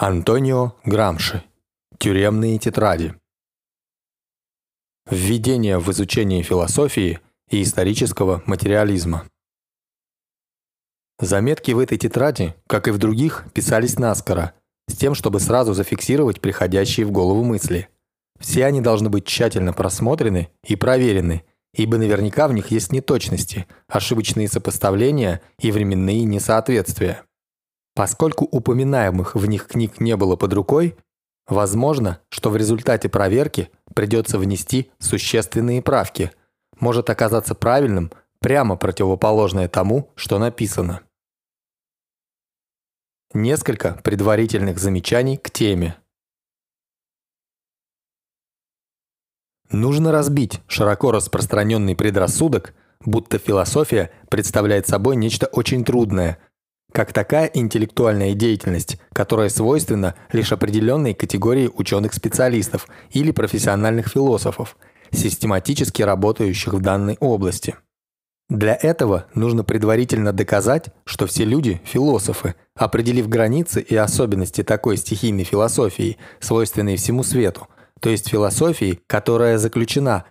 Антонио Грамши. Тюремные тетради. Введение в изучение философии и исторического материализма. Заметки в этой тетради, как и в других, писались наскоро, с тем, чтобы сразу зафиксировать приходящие в голову мысли. Все они должны быть тщательно просмотрены и проверены, ибо наверняка в них есть неточности, ошибочные сопоставления и временные несоответствия. Поскольку упоминаемых в них книг не было под рукой, возможно, что в результате проверки придется внести существенные правки. Может оказаться правильным прямо противоположное тому, что написано. Несколько предварительных замечаний к теме. Нужно разбить широко распространенный предрассудок, будто философия представляет собой нечто очень трудное – как такая интеллектуальная деятельность, которая свойственна лишь определенной категории ученых-специалистов или профессиональных философов, систематически работающих в данной области. Для этого нужно предварительно доказать, что все люди – философы, определив границы и особенности такой стихийной философии, свойственной всему свету, то есть философии, которая заключена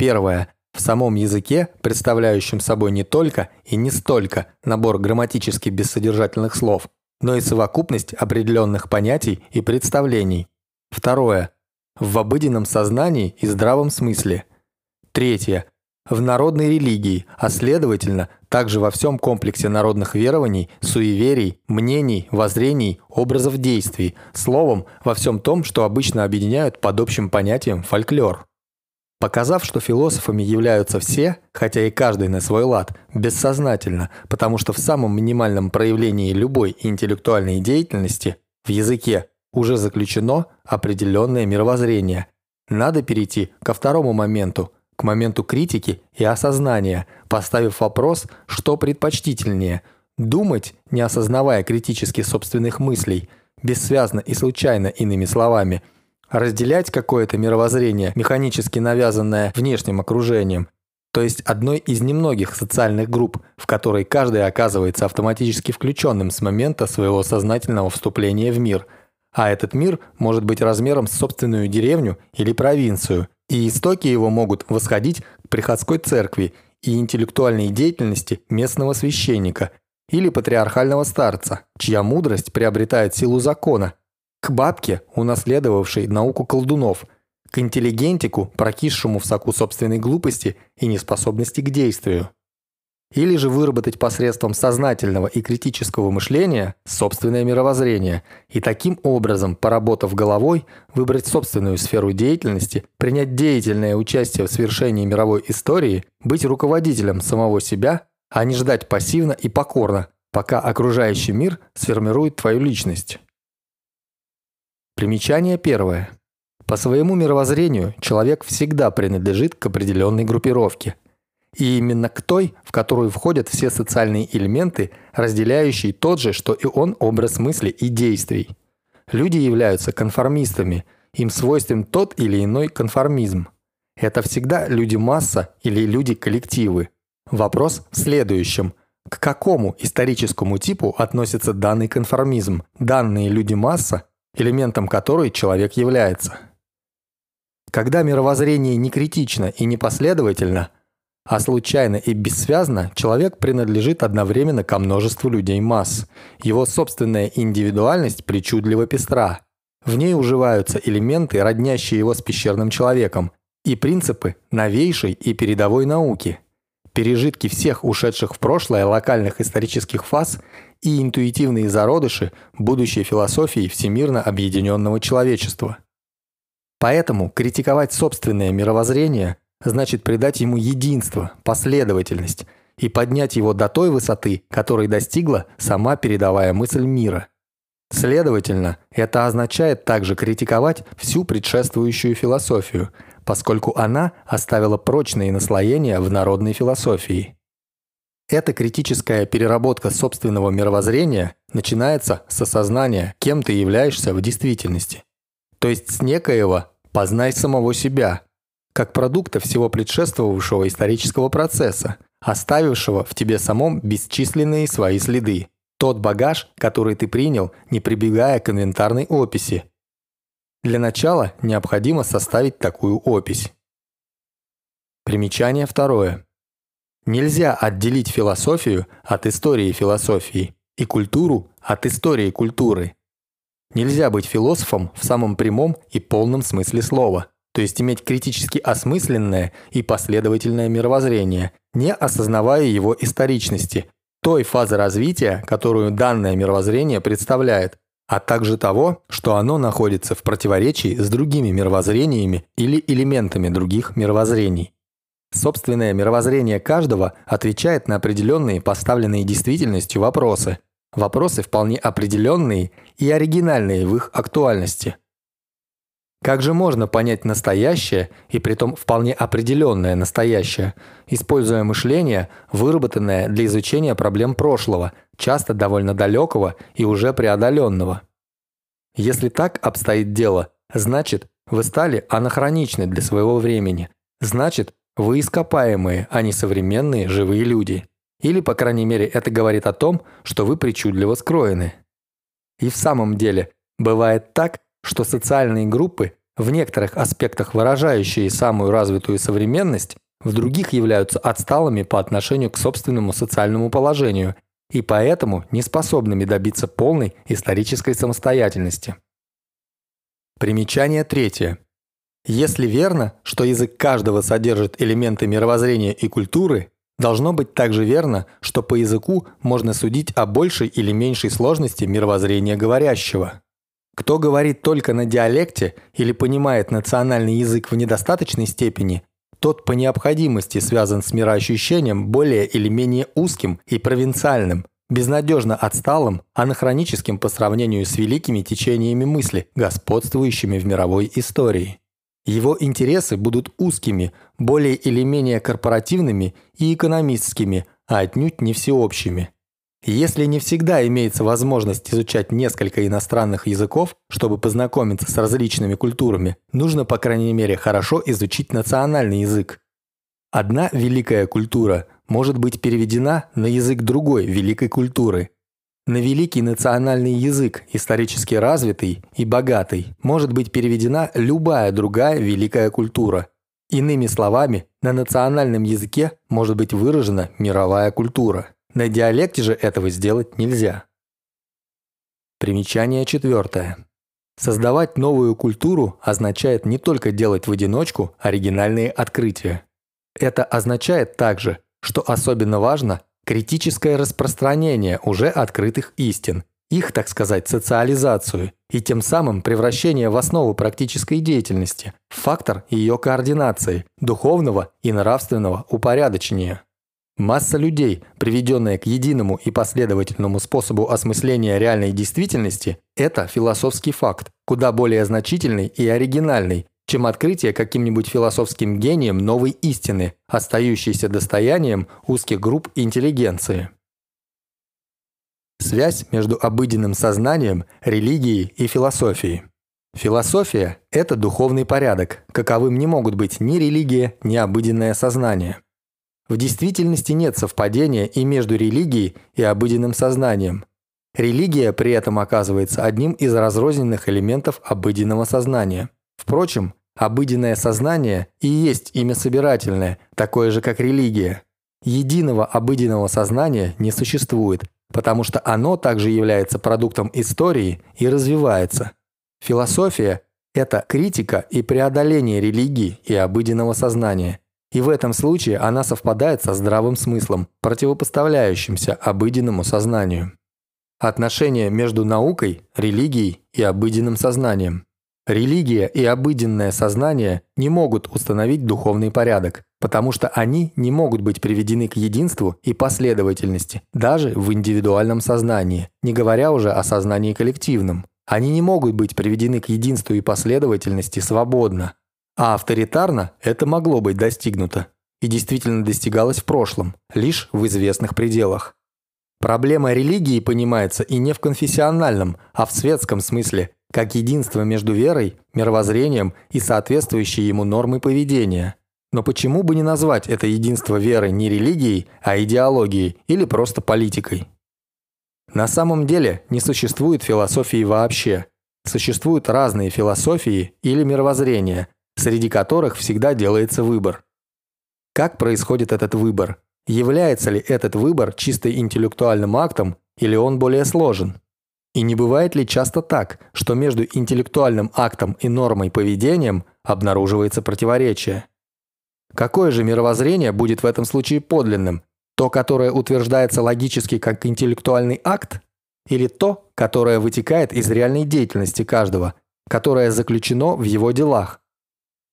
Первое в самом языке, представляющем собой не только и не столько набор грамматически бессодержательных слов, но и совокупность определенных понятий и представлений. Второе. В обыденном сознании и здравом смысле. Третье. В народной религии, а следовательно, также во всем комплексе народных верований, суеверий, мнений, воззрений, образов действий, словом, во всем том, что обычно объединяют под общим понятием фольклор. Показав, что философами являются все, хотя и каждый на свой лад, бессознательно, потому что в самом минимальном проявлении любой интеллектуальной деятельности в языке уже заключено определенное мировоззрение. Надо перейти ко второму моменту, к моменту критики и осознания, поставив вопрос, что предпочтительнее – думать, не осознавая критически собственных мыслей, бессвязно и случайно иными словами – разделять какое-то мировоззрение, механически навязанное внешним окружением, то есть одной из немногих социальных групп, в которой каждый оказывается автоматически включенным с момента своего сознательного вступления в мир. А этот мир может быть размером с собственную деревню или провинцию, и истоки его могут восходить к приходской церкви и интеллектуальной деятельности местного священника или патриархального старца, чья мудрость приобретает силу закона, к бабке, унаследовавшей науку колдунов, к интеллигентику, прокисшему в соку собственной глупости и неспособности к действию. Или же выработать посредством сознательного и критического мышления собственное мировоззрение и таким образом, поработав головой, выбрать собственную сферу деятельности, принять деятельное участие в свершении мировой истории, быть руководителем самого себя, а не ждать пассивно и покорно, пока окружающий мир сформирует твою личность. Примечание первое. По своему мировоззрению человек всегда принадлежит к определенной группировке. И именно к той, в которую входят все социальные элементы, разделяющие тот же, что и он, образ мысли и действий. Люди являются конформистами, им свойствен тот или иной конформизм. Это всегда люди-масса или люди-коллективы. Вопрос в следующем. К какому историческому типу относится данный конформизм, данные люди-масса элементом которой человек является. Когда мировоззрение не критично и непоследовательно, а случайно и бессвязно, человек принадлежит одновременно ко множеству людей масс. Его собственная индивидуальность причудливо пестра. В ней уживаются элементы, роднящие его с пещерным человеком, и принципы новейшей и передовой науки. Пережитки всех ушедших в прошлое локальных исторических фаз и интуитивные зародыши будущей философии всемирно объединенного человечества. Поэтому критиковать собственное мировоззрение значит придать ему единство, последовательность и поднять его до той высоты, которой достигла сама передовая мысль мира. Следовательно, это означает также критиковать всю предшествующую философию, поскольку она оставила прочные наслоения в народной философии. Эта критическая переработка собственного мировоззрения начинается с осознания, кем ты являешься в действительности. То есть с некоего «познай самого себя», как продукта всего предшествовавшего исторического процесса, оставившего в тебе самом бесчисленные свои следы. Тот багаж, который ты принял, не прибегая к инвентарной описи. Для начала необходимо составить такую опись. Примечание второе. Нельзя отделить философию от истории философии и культуру от истории культуры. Нельзя быть философом в самом прямом и полном смысле слова, то есть иметь критически осмысленное и последовательное мировоззрение, не осознавая его историчности, той фазы развития, которую данное мировоззрение представляет, а также того, что оно находится в противоречии с другими мировоззрениями или элементами других мировоззрений. Собственное мировоззрение каждого отвечает на определенные поставленные действительностью вопросы. Вопросы вполне определенные и оригинальные в их актуальности. Как же можно понять настоящее, и притом вполне определенное настоящее, используя мышление, выработанное для изучения проблем прошлого, часто довольно далекого и уже преодоленного? Если так обстоит дело, значит, вы стали анахроничны для своего времени. Значит, вы ископаемые, а не современные живые люди. Или, по крайней мере, это говорит о том, что вы причудливо скроены. И в самом деле, бывает так, что социальные группы, в некоторых аспектах выражающие самую развитую современность, в других являются отсталыми по отношению к собственному социальному положению и поэтому не способными добиться полной исторической самостоятельности. Примечание третье. Если верно, что язык каждого содержит элементы мировоззрения и культуры, должно быть также верно, что по языку можно судить о большей или меньшей сложности мировоззрения говорящего. Кто говорит только на диалекте или понимает национальный язык в недостаточной степени, тот по необходимости связан с мироощущением более или менее узким и провинциальным, безнадежно отсталым, анахроническим по сравнению с великими течениями мысли, господствующими в мировой истории. Его интересы будут узкими, более или менее корпоративными и экономистскими, а отнюдь не всеобщими. Если не всегда имеется возможность изучать несколько иностранных языков, чтобы познакомиться с различными культурами, нужно, по крайней мере, хорошо изучить национальный язык. Одна великая культура может быть переведена на язык другой великой культуры – на великий национальный язык, исторически развитый и богатый, может быть переведена любая другая великая культура. Иными словами, на национальном языке может быть выражена мировая культура. На диалекте же этого сделать нельзя. Примечание четвертое. Создавать новую культуру означает не только делать в одиночку оригинальные открытия. Это означает также, что особенно важно критическое распространение уже открытых истин, их, так сказать, социализацию и тем самым превращение в основу практической деятельности, фактор ее координации, духовного и нравственного упорядочения. Масса людей, приведенная к единому и последовательному способу осмысления реальной действительности, это философский факт, куда более значительный и оригинальный, чем открытие каким-нибудь философским гением новой истины, остающейся достоянием узких групп интеллигенции. Связь между обыденным сознанием, религией и философией. Философия – это духовный порядок, каковым не могут быть ни религия, ни обыденное сознание. В действительности нет совпадения и между религией и обыденным сознанием. Религия при этом оказывается одним из разрозненных элементов обыденного сознания. Впрочем, Обыденное сознание и есть имя собирательное, такое же, как религия. Единого обыденного сознания не существует, потому что оно также является продуктом истории и развивается. Философия – это критика и преодоление религии и обыденного сознания. И в этом случае она совпадает со здравым смыслом, противопоставляющимся обыденному сознанию. Отношение между наукой, религией и обыденным сознанием. Религия и обыденное сознание не могут установить духовный порядок, потому что они не могут быть приведены к единству и последовательности, даже в индивидуальном сознании, не говоря уже о сознании коллективном. Они не могут быть приведены к единству и последовательности свободно. А авторитарно это могло быть достигнуто. И действительно достигалось в прошлом, лишь в известных пределах. Проблема религии понимается и не в конфессиональном, а в светском смысле, как единство между верой, мировоззрением и соответствующей ему нормой поведения. Но почему бы не назвать это единство веры не религией, а идеологией или просто политикой? На самом деле не существует философии вообще. Существуют разные философии или мировоззрения, среди которых всегда делается выбор. Как происходит этот выбор? Является ли этот выбор чисто интеллектуальным актом или он более сложен? И не бывает ли часто так, что между интеллектуальным актом и нормой поведением обнаруживается противоречие? Какое же мировоззрение будет в этом случае подлинным? То, которое утверждается логически как интеллектуальный акт? Или то, которое вытекает из реальной деятельности каждого, которое заключено в его делах?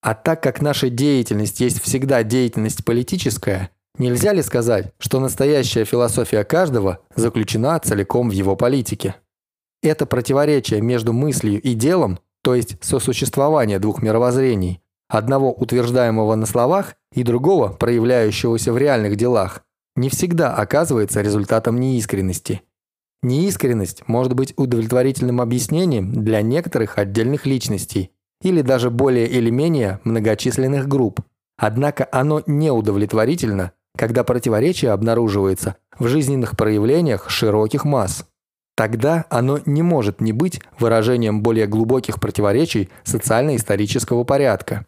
А так как наша деятельность есть всегда деятельность политическая, нельзя ли сказать, что настоящая философия каждого заключена целиком в его политике? Это противоречие между мыслью и делом, то есть сосуществование двух мировоззрений, одного утверждаемого на словах и другого, проявляющегося в реальных делах, не всегда оказывается результатом неискренности. Неискренность может быть удовлетворительным объяснением для некоторых отдельных личностей или даже более или менее многочисленных групп. Однако оно неудовлетворительно, когда противоречие обнаруживается в жизненных проявлениях широких масс. Тогда оно не может не быть выражением более глубоких противоречий социально-исторического порядка.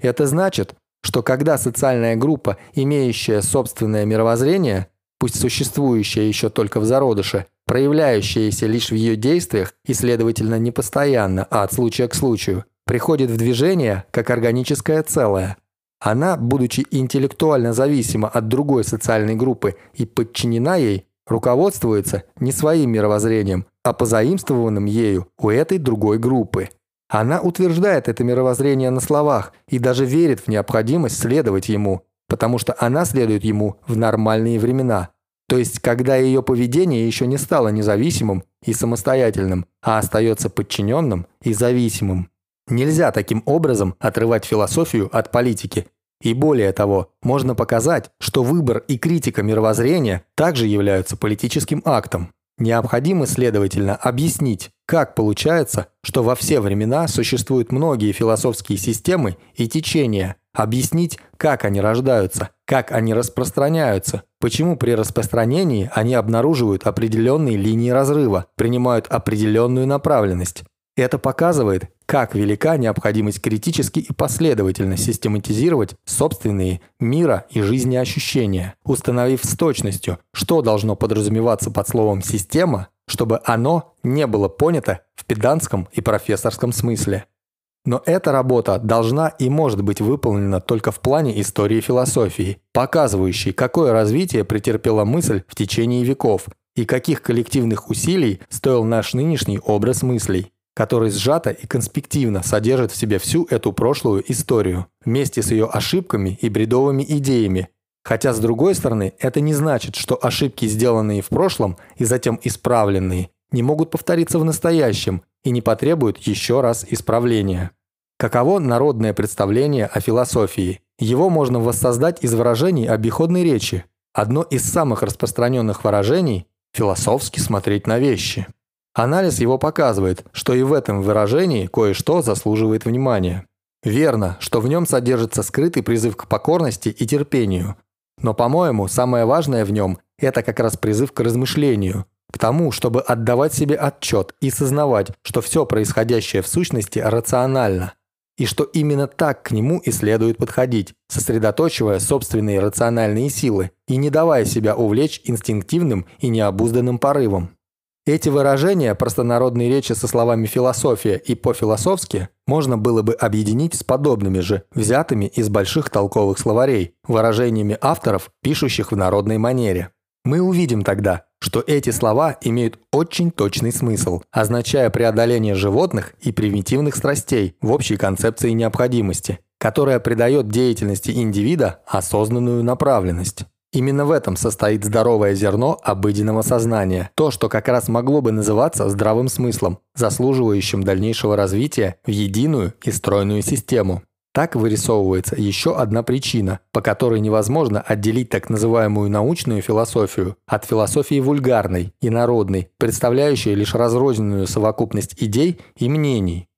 Это значит, что когда социальная группа, имеющая собственное мировоззрение, пусть существующее еще только в зародыше, проявляющееся лишь в ее действиях и, следовательно, не постоянно, а от случая к случаю, приходит в движение как органическое целое. Она, будучи интеллектуально зависима от другой социальной группы и подчинена ей, руководствуется не своим мировоззрением, а позаимствованным ею у этой другой группы. Она утверждает это мировоззрение на словах и даже верит в необходимость следовать ему, потому что она следует ему в нормальные времена, то есть когда ее поведение еще не стало независимым и самостоятельным, а остается подчиненным и зависимым. Нельзя таким образом отрывать философию от политики и более того, можно показать, что выбор и критика мировоззрения также являются политическим актом. Необходимо, следовательно, объяснить, как получается, что во все времена существуют многие философские системы и течения, объяснить, как они рождаются, как они распространяются, почему при распространении они обнаруживают определенные линии разрыва, принимают определенную направленность, это показывает, как велика необходимость критически и последовательно систематизировать собственные мира и жизнеощущения, установив с точностью, что должно подразумеваться под словом «система», чтобы оно не было понято в педантском и профессорском смысле. Но эта работа должна и может быть выполнена только в плане истории философии, показывающей, какое развитие претерпела мысль в течение веков и каких коллективных усилий стоил наш нынешний образ мыслей который сжато и конспективно содержит в себе всю эту прошлую историю, вместе с ее ошибками и бредовыми идеями. Хотя, с другой стороны, это не значит, что ошибки, сделанные в прошлом и затем исправленные, не могут повториться в настоящем и не потребуют еще раз исправления. Каково народное представление о философии? Его можно воссоздать из выражений обиходной речи. Одно из самых распространенных выражений – философски смотреть на вещи. Анализ его показывает, что и в этом выражении кое-что заслуживает внимания. Верно, что в нем содержится скрытый призыв к покорности и терпению. Но, по-моему, самое важное в нем – это как раз призыв к размышлению, к тому, чтобы отдавать себе отчет и сознавать, что все происходящее в сущности рационально, и что именно так к нему и следует подходить, сосредоточивая собственные рациональные силы и не давая себя увлечь инстинктивным и необузданным порывом. Эти выражения простонародной речи со словами «философия» и «по-философски» можно было бы объединить с подобными же, взятыми из больших толковых словарей, выражениями авторов, пишущих в народной манере. Мы увидим тогда, что эти слова имеют очень точный смысл, означая преодоление животных и примитивных страстей в общей концепции необходимости, которая придает деятельности индивида осознанную направленность. Именно в этом состоит здоровое зерно обыденного сознания, то, что как раз могло бы называться здравым смыслом, заслуживающим дальнейшего развития в единую и стройную систему. Так вырисовывается еще одна причина, по которой невозможно отделить так называемую научную философию от философии вульгарной и народной, представляющей лишь разрозненную совокупность идей и мнений,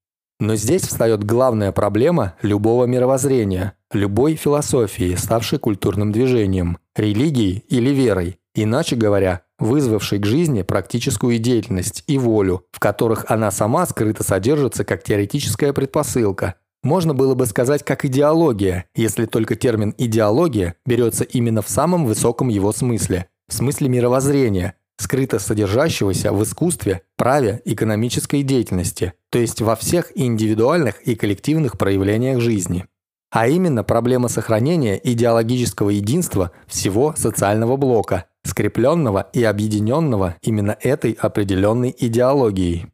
но здесь встает главная проблема любого мировоззрения, любой философии, ставшей культурным движением, религией или верой, иначе говоря, вызвавшей к жизни практическую деятельность и волю, в которых она сама скрыто содержится как теоретическая предпосылка. Можно было бы сказать как идеология, если только термин «идеология» берется именно в самом высоком его смысле, в смысле мировоззрения, скрыто содержащегося в искусстве, праве, экономической деятельности, то есть во всех индивидуальных и коллективных проявлениях жизни. А именно проблема сохранения идеологического единства всего социального блока, скрепленного и объединенного именно этой определенной идеологией.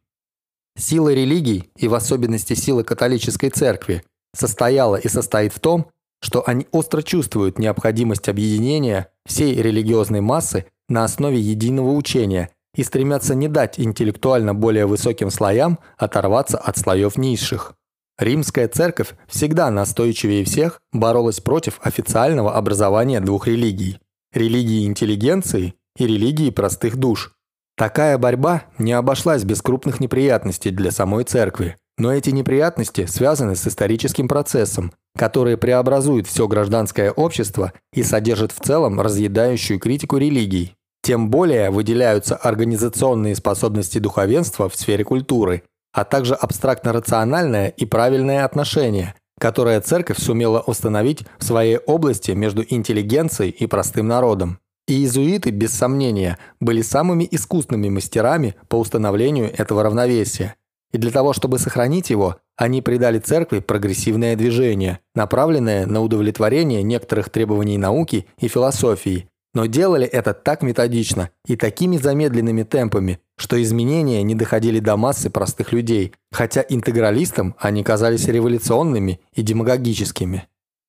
Сила религий, и в особенности сила католической церкви, состояла и состоит в том, что они остро чувствуют необходимость объединения всей религиозной массы на основе единого учения и стремятся не дать интеллектуально более высоким слоям оторваться от слоев низших. Римская церковь всегда настойчивее всех боролась против официального образования двух религий – религии интеллигенции и религии простых душ. Такая борьба не обошлась без крупных неприятностей для самой церкви, но эти неприятности связаны с историческим процессом, который преобразует все гражданское общество и содержит в целом разъедающую критику религий. Тем более выделяются организационные способности духовенства в сфере культуры, а также абстрактно-рациональное и правильное отношение, которое церковь сумела установить в своей области между интеллигенцией и простым народом. И иезуиты, без сомнения, были самыми искусными мастерами по установлению этого равновесия. И для того, чтобы сохранить его, они придали церкви прогрессивное движение, направленное на удовлетворение некоторых требований науки и философии. Но делали это так методично и такими замедленными темпами, что изменения не доходили до массы простых людей, хотя интегралистам они казались революционными и демагогическими.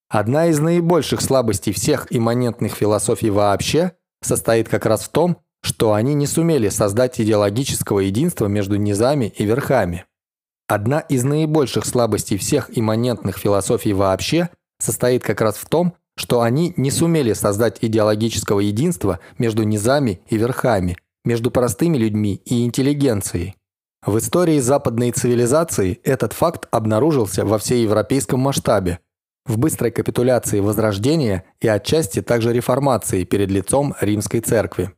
Одна из наибольших слабостей всех имманентных философий вообще состоит как раз в том, что они не сумели создать идеологического единства между низами и верхами. Одна из наибольших слабостей всех имманентных философий вообще состоит как раз в том, что они не сумели создать идеологического единства между низами и верхами, между простыми людьми и интеллигенцией. В истории западной цивилизации этот факт обнаружился во всеевропейском масштабе, в быстрой капитуляции Возрождения и отчасти также реформации перед лицом Римской Церкви.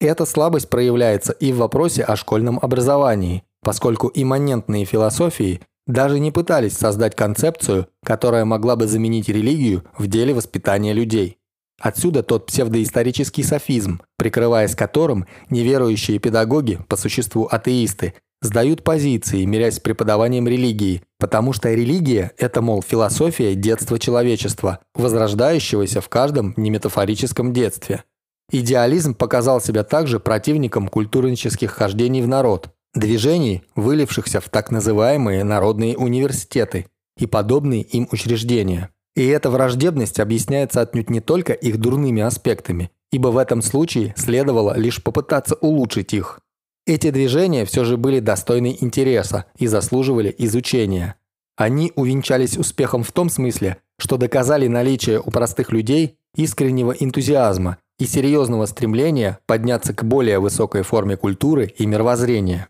Эта слабость проявляется и в вопросе о школьном образовании, поскольку имманентные философии даже не пытались создать концепцию, которая могла бы заменить религию в деле воспитания людей. Отсюда тот псевдоисторический софизм, прикрываясь которым неверующие педагоги, по существу атеисты, сдают позиции, мирясь с преподаванием религии, потому что религия – это, мол, философия детства человечества, возрождающегося в каждом неметафорическом детстве. Идеализм показал себя также противником культурнических хождений в народ, движений, вылившихся в так называемые народные университеты и подобные им учреждения. И эта враждебность объясняется отнюдь не только их дурными аспектами, ибо в этом случае следовало лишь попытаться улучшить их. Эти движения все же были достойны интереса и заслуживали изучения. Они увенчались успехом в том смысле, что доказали наличие у простых людей искреннего энтузиазма и серьезного стремления подняться к более высокой форме культуры и мировоззрения.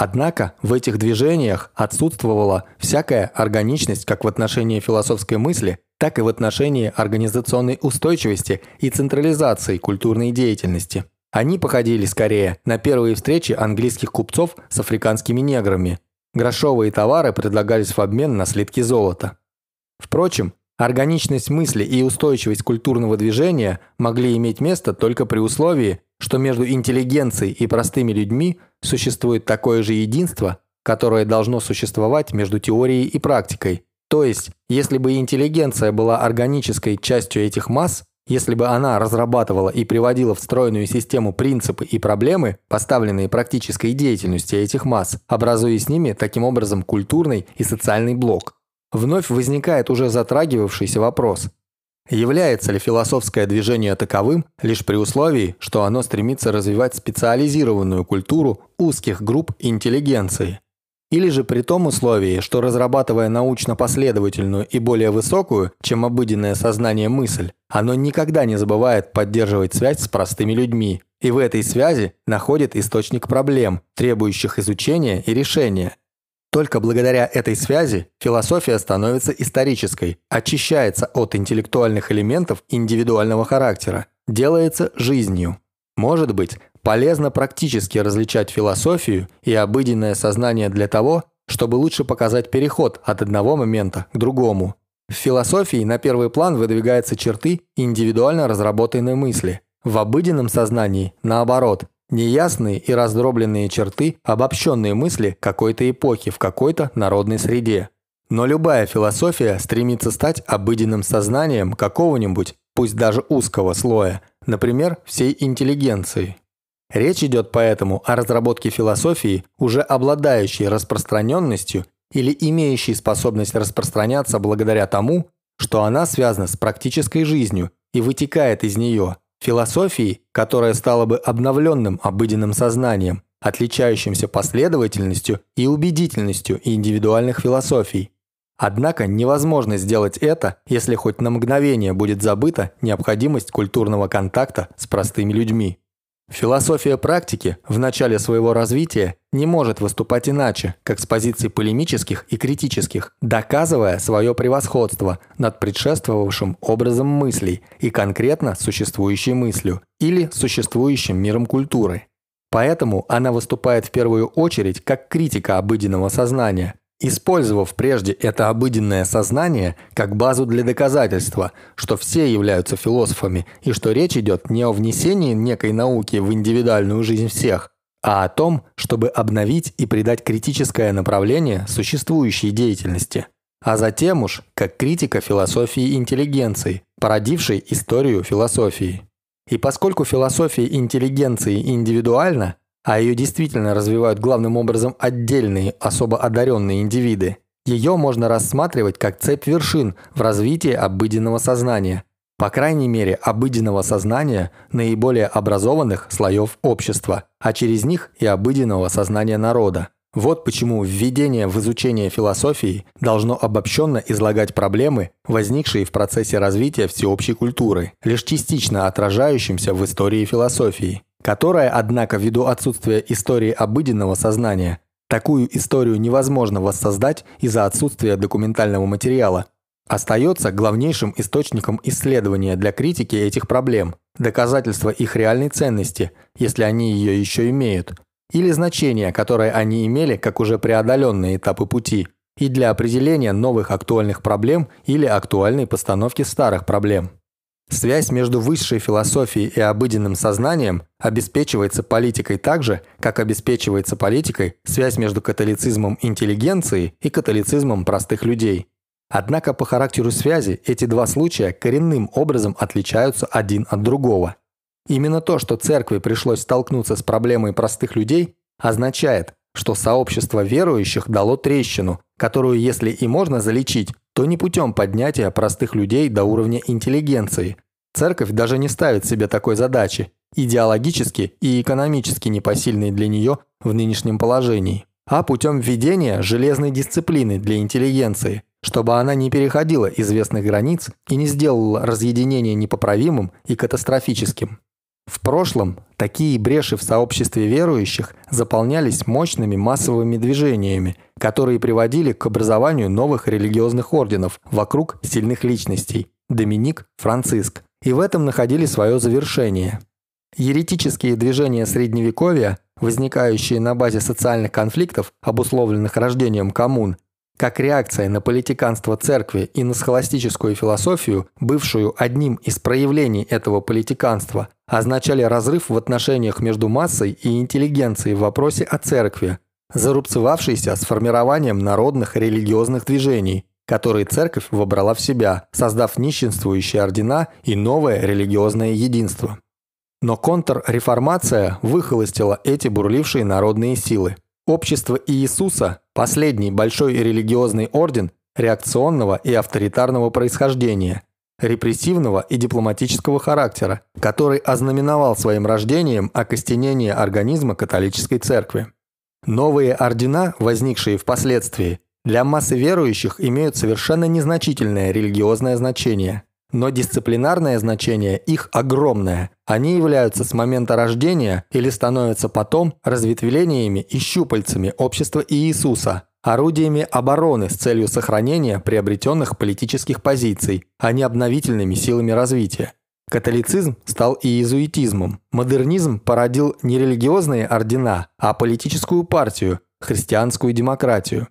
Однако в этих движениях отсутствовала всякая органичность как в отношении философской мысли, так и в отношении организационной устойчивости и централизации культурной деятельности. Они походили скорее на первые встречи английских купцов с африканскими неграми. Грошовые товары предлагались в обмен на слитки золота. Впрочем, органичность мысли и устойчивость культурного движения могли иметь место только при условии, что между интеллигенцией и простыми людьми существует такое же единство, которое должно существовать между теорией и практикой. То есть, если бы интеллигенция была органической частью этих масс, если бы она разрабатывала и приводила в стройную систему принципы и проблемы, поставленные практической деятельностью этих масс, образуя с ними таким образом культурный и социальный блок, вновь возникает уже затрагивавшийся вопрос, Является ли философское движение таковым лишь при условии, что оно стремится развивать специализированную культуру узких групп интеллигенции? Или же при том условии, что разрабатывая научно-последовательную и более высокую, чем обыденное сознание мысль, оно никогда не забывает поддерживать связь с простыми людьми, и в этой связи находит источник проблем, требующих изучения и решения, только благодаря этой связи философия становится исторической, очищается от интеллектуальных элементов индивидуального характера, делается жизнью. Может быть, полезно практически различать философию и обыденное сознание для того, чтобы лучше показать переход от одного момента к другому. В философии на первый план выдвигаются черты индивидуально разработанной мысли. В обыденном сознании, наоборот, неясные и раздробленные черты обобщенные мысли какой-то эпохи в какой-то народной среде. Но любая философия стремится стать обыденным сознанием какого-нибудь, пусть даже узкого слоя, например, всей интеллигенции. Речь идет поэтому о разработке философии, уже обладающей распространенностью или имеющей способность распространяться благодаря тому, что она связана с практической жизнью и вытекает из нее, философии, которая стала бы обновленным обыденным сознанием, отличающимся последовательностью и убедительностью индивидуальных философий. Однако невозможно сделать это, если хоть на мгновение будет забыта необходимость культурного контакта с простыми людьми. Философия практики в начале своего развития не может выступать иначе, как с позиций полемических и критических, доказывая свое превосходство над предшествовавшим образом мыслей и конкретно существующей мыслью или существующим миром культуры. Поэтому она выступает в первую очередь как критика обыденного сознания, Использовав прежде это обыденное сознание как базу для доказательства, что все являются философами и что речь идет не о внесении некой науки в индивидуальную жизнь всех, а о том, чтобы обновить и придать критическое направление существующей деятельности. А затем уж как критика философии интеллигенции, породившей историю философии. И поскольку философия интеллигенции индивидуальна, а ее действительно развивают главным образом отдельные, особо одаренные индивиды, ее можно рассматривать как цепь вершин в развитии обыденного сознания, по крайней мере обыденного сознания наиболее образованных слоев общества, а через них и обыденного сознания народа. Вот почему введение в изучение философии должно обобщенно излагать проблемы, возникшие в процессе развития всеобщей культуры, лишь частично отражающимся в истории философии которая, однако, ввиду отсутствия истории обыденного сознания, такую историю невозможно воссоздать из-за отсутствия документального материала, остается главнейшим источником исследования для критики этих проблем, доказательства их реальной ценности, если они ее еще имеют, или значения, которое они имели как уже преодоленные этапы пути, и для определения новых актуальных проблем или актуальной постановки старых проблем. Связь между высшей философией и обыденным сознанием обеспечивается политикой так же, как обеспечивается политикой связь между католицизмом интеллигенции и католицизмом простых людей. Однако по характеру связи эти два случая коренным образом отличаются один от другого. Именно то, что церкви пришлось столкнуться с проблемой простых людей, означает, что сообщество верующих дало трещину, которую, если и можно залечить, то не путем поднятия простых людей до уровня интеллигенции. Церковь даже не ставит себе такой задачи, идеологически и экономически непосильной для нее в нынешнем положении, а путем введения железной дисциплины для интеллигенции, чтобы она не переходила известных границ и не сделала разъединение непоправимым и катастрофическим. В прошлом такие бреши в сообществе верующих заполнялись мощными массовыми движениями, которые приводили к образованию новых религиозных орденов вокруг сильных личностей – Доминик, Франциск, и в этом находили свое завершение. Еретические движения Средневековья, возникающие на базе социальных конфликтов, обусловленных рождением коммун, как реакция на политиканство церкви и на схоластическую философию, бывшую одним из проявлений этого политиканства, означали разрыв в отношениях между массой и интеллигенцией в вопросе о церкви, зарубцевавшийся с формированием народных религиозных движений, которые церковь вобрала в себя, создав нищенствующие ордена и новое религиозное единство. Но контрреформация выхолостила эти бурлившие народные силы – Общество Иисуса – последний большой религиозный орден реакционного и авторитарного происхождения, репрессивного и дипломатического характера, который ознаменовал своим рождением окостенение организма католической церкви. Новые ордена, возникшие впоследствии, для массы верующих имеют совершенно незначительное религиозное значение – но дисциплинарное значение их огромное. Они являются с момента рождения или становятся потом разветвлениями и щупальцами общества Иисуса, орудиями обороны с целью сохранения приобретенных политических позиций, а не обновительными силами развития. Католицизм стал иезуитизмом. Модернизм породил не религиозные ордена, а политическую партию, христианскую демократию.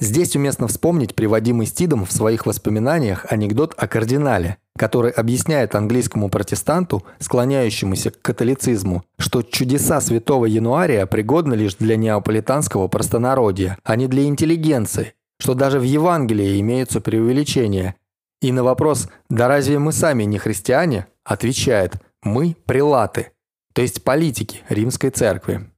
Здесь уместно вспомнить приводимый Стидом в своих воспоминаниях анекдот о кардинале, который объясняет английскому протестанту, склоняющемуся к католицизму, что чудеса святого Януария пригодны лишь для неаполитанского простонародья, а не для интеллигенции, что даже в Евангелии имеются преувеличения. И на вопрос «Да разве мы сами не христиане?» отвечает «Мы прилаты», то есть политики Римской Церкви.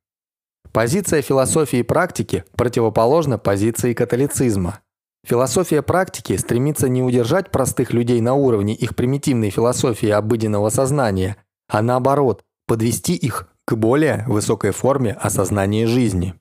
Позиция философии и практики противоположна позиции католицизма. Философия практики стремится не удержать простых людей на уровне их примитивной философии обыденного сознания, а наоборот, подвести их к более высокой форме осознания жизни.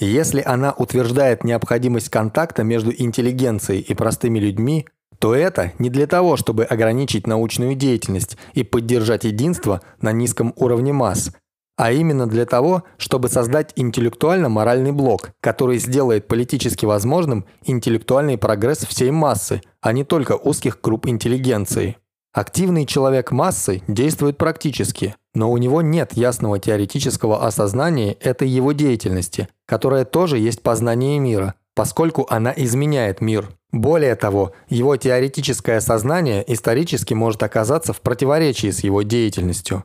Если она утверждает необходимость контакта между интеллигенцией и простыми людьми, то это не для того, чтобы ограничить научную деятельность и поддержать единство на низком уровне масс – а именно для того, чтобы создать интеллектуально-моральный блок, который сделает политически возможным интеллектуальный прогресс всей массы, а не только узких групп интеллигенции. Активный человек массы действует практически, но у него нет ясного теоретического осознания этой его деятельности, которая тоже есть познание мира, поскольку она изменяет мир. Более того, его теоретическое сознание исторически может оказаться в противоречии с его деятельностью.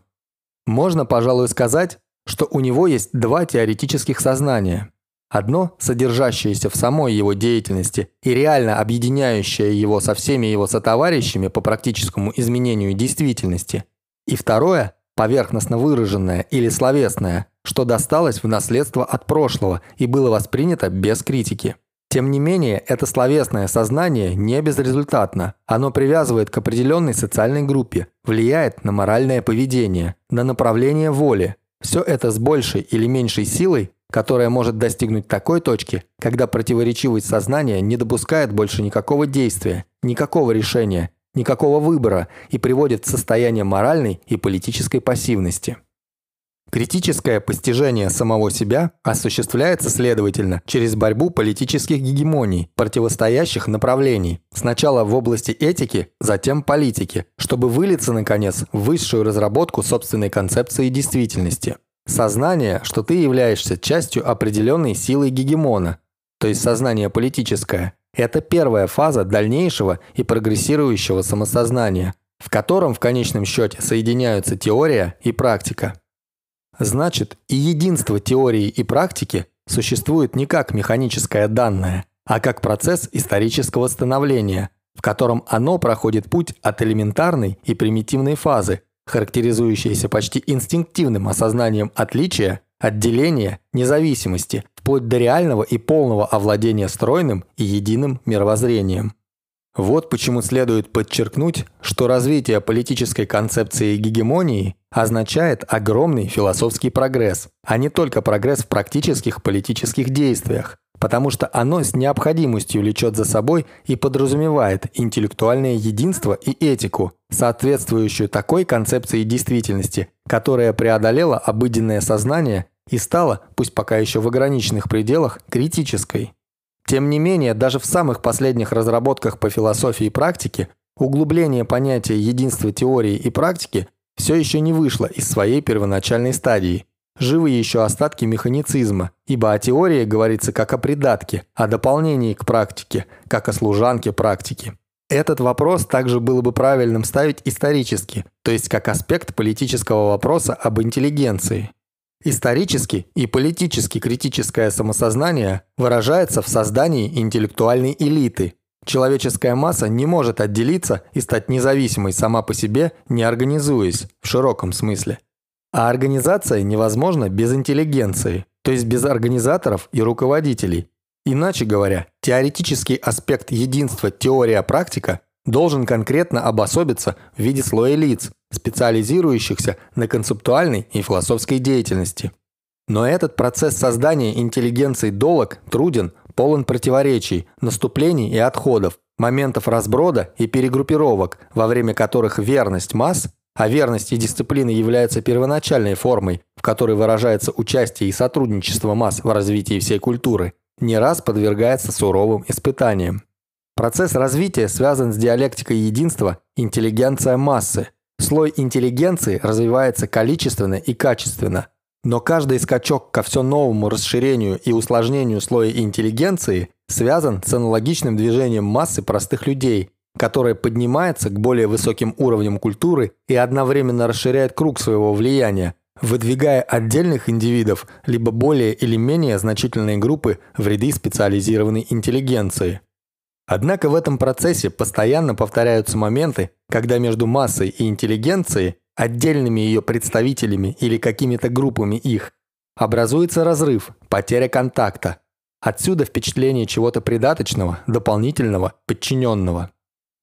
Можно, пожалуй, сказать, что у него есть два теоретических сознания. Одно, содержащееся в самой его деятельности и реально объединяющее его со всеми его сотоварищами по практическому изменению действительности. И второе, поверхностно выраженное или словесное, что досталось в наследство от прошлого и было воспринято без критики. Тем не менее, это словесное сознание не безрезультатно. Оно привязывает к определенной социальной группе, влияет на моральное поведение, на направление воли. Все это с большей или меньшей силой, которая может достигнуть такой точки, когда противоречивость сознания не допускает больше никакого действия, никакого решения, никакого выбора и приводит в состояние моральной и политической пассивности. Критическое постижение самого себя осуществляется, следовательно, через борьбу политических гегемоний, противостоящих направлений, сначала в области этики, затем политики, чтобы вылиться, наконец, в высшую разработку собственной концепции действительности. Сознание, что ты являешься частью определенной силы гегемона, то есть сознание политическое, это первая фаза дальнейшего и прогрессирующего самосознания, в котором в конечном счете соединяются теория и практика. Значит, и единство теории и практики существует не как механическое данное, а как процесс исторического становления, в котором оно проходит путь от элементарной и примитивной фазы, характеризующейся почти инстинктивным осознанием отличия, отделения, независимости, вплоть до реального и полного овладения стройным и единым мировоззрением. Вот почему следует подчеркнуть, что развитие политической концепции гегемонии означает огромный философский прогресс, а не только прогресс в практических политических действиях, потому что оно с необходимостью влечет за собой и подразумевает интеллектуальное единство и этику, соответствующую такой концепции действительности, которая преодолела обыденное сознание и стала, пусть пока еще в ограниченных пределах, критической. Тем не менее, даже в самых последних разработках по философии и практике углубление понятия единства теории и практики все еще не вышло из своей первоначальной стадии. Живы еще остатки механицизма, ибо о теории говорится как о придатке, о дополнении к практике, как о служанке практики. Этот вопрос также было бы правильным ставить исторически, то есть как аспект политического вопроса об интеллигенции. Исторически и политически критическое самосознание выражается в создании интеллектуальной элиты. Человеческая масса не может отделиться и стать независимой сама по себе, не организуясь, в широком смысле. А организация невозможна без интеллигенции, то есть без организаторов и руководителей. Иначе говоря, теоретический аспект единства теория-практика должен конкретно обособиться в виде слоя лиц, специализирующихся на концептуальной и философской деятельности. Но этот процесс создания интеллигенции долог, труден, полон противоречий, наступлений и отходов, моментов разброда и перегруппировок, во время которых верность масс, а верность и дисциплина являются первоначальной формой, в которой выражается участие и сотрудничество масс в развитии всей культуры, не раз подвергается суровым испытаниям. Процесс развития связан с диалектикой единства интеллигенция массы, Слой интеллигенции развивается количественно и качественно. Но каждый скачок ко все новому расширению и усложнению слоя интеллигенции связан с аналогичным движением массы простых людей, которая поднимается к более высоким уровням культуры и одновременно расширяет круг своего влияния, выдвигая отдельных индивидов либо более или менее значительные группы в ряды специализированной интеллигенции. Однако в этом процессе постоянно повторяются моменты, когда между массой и интеллигенцией, отдельными ее представителями или какими-то группами их, образуется разрыв, потеря контакта. Отсюда впечатление чего-то придаточного, дополнительного, подчиненного.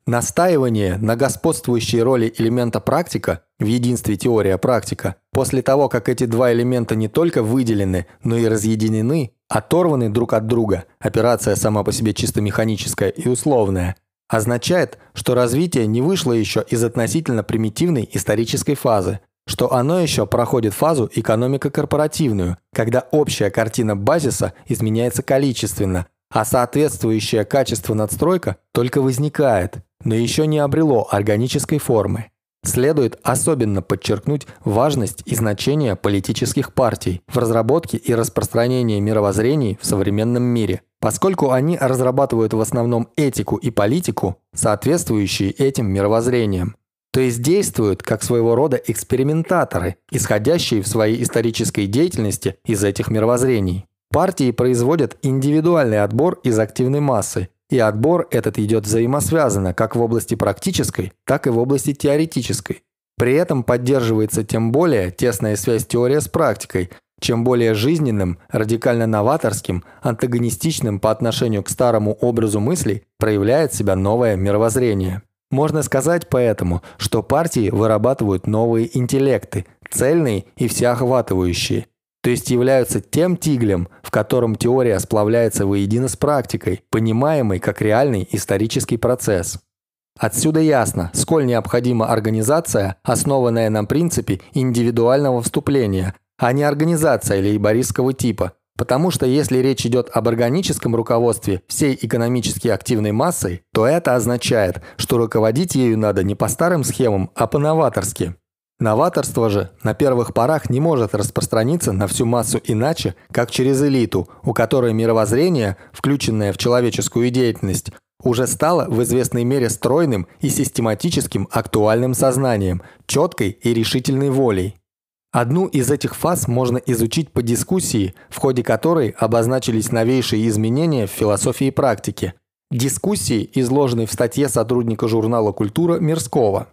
Настаивание на господствующей роли элемента практика в единстве теория-практика после того, как эти два элемента не только выделены, но и разъединены, оторваны друг от друга, операция сама по себе чисто механическая и условная, означает, что развитие не вышло еще из относительно примитивной исторической фазы, что оно еще проходит фазу экономико-корпоративную, когда общая картина базиса изменяется количественно, а соответствующее качество надстройка только возникает, но еще не обрело органической формы. Следует особенно подчеркнуть важность и значение политических партий в разработке и распространении мировоззрений в современном мире, поскольку они разрабатывают в основном этику и политику, соответствующие этим мировоззрениям. То есть действуют как своего рода экспериментаторы, исходящие в своей исторической деятельности из этих мировоззрений. Партии производят индивидуальный отбор из активной массы, и отбор этот идет взаимосвязанно как в области практической, так и в области теоретической. При этом поддерживается тем более тесная связь теории с практикой, чем более жизненным, радикально новаторским, антагонистичным по отношению к старому образу мыслей проявляет себя новое мировоззрение. Можно сказать поэтому, что партии вырабатывают новые интеллекты, цельные и всеохватывающие – то есть являются тем тиглем, в котором теория сплавляется воедино с практикой, понимаемой как реальный исторический процесс. Отсюда ясно, сколь необходима организация, основанная на принципе индивидуального вступления, а не организация лейбористского типа, Потому что если речь идет об органическом руководстве всей экономически активной массой, то это означает, что руководить ею надо не по старым схемам, а по-новаторски. Новаторство же на первых порах не может распространиться на всю массу иначе, как через элиту, у которой мировоззрение, включенное в человеческую деятельность, уже стало в известной мере стройным и систематическим актуальным сознанием, четкой и решительной волей. Одну из этих фаз можно изучить по дискуссии, в ходе которой обозначились новейшие изменения в философии и практике. Дискуссии, изложенной в статье сотрудника журнала «Культура» Мирского.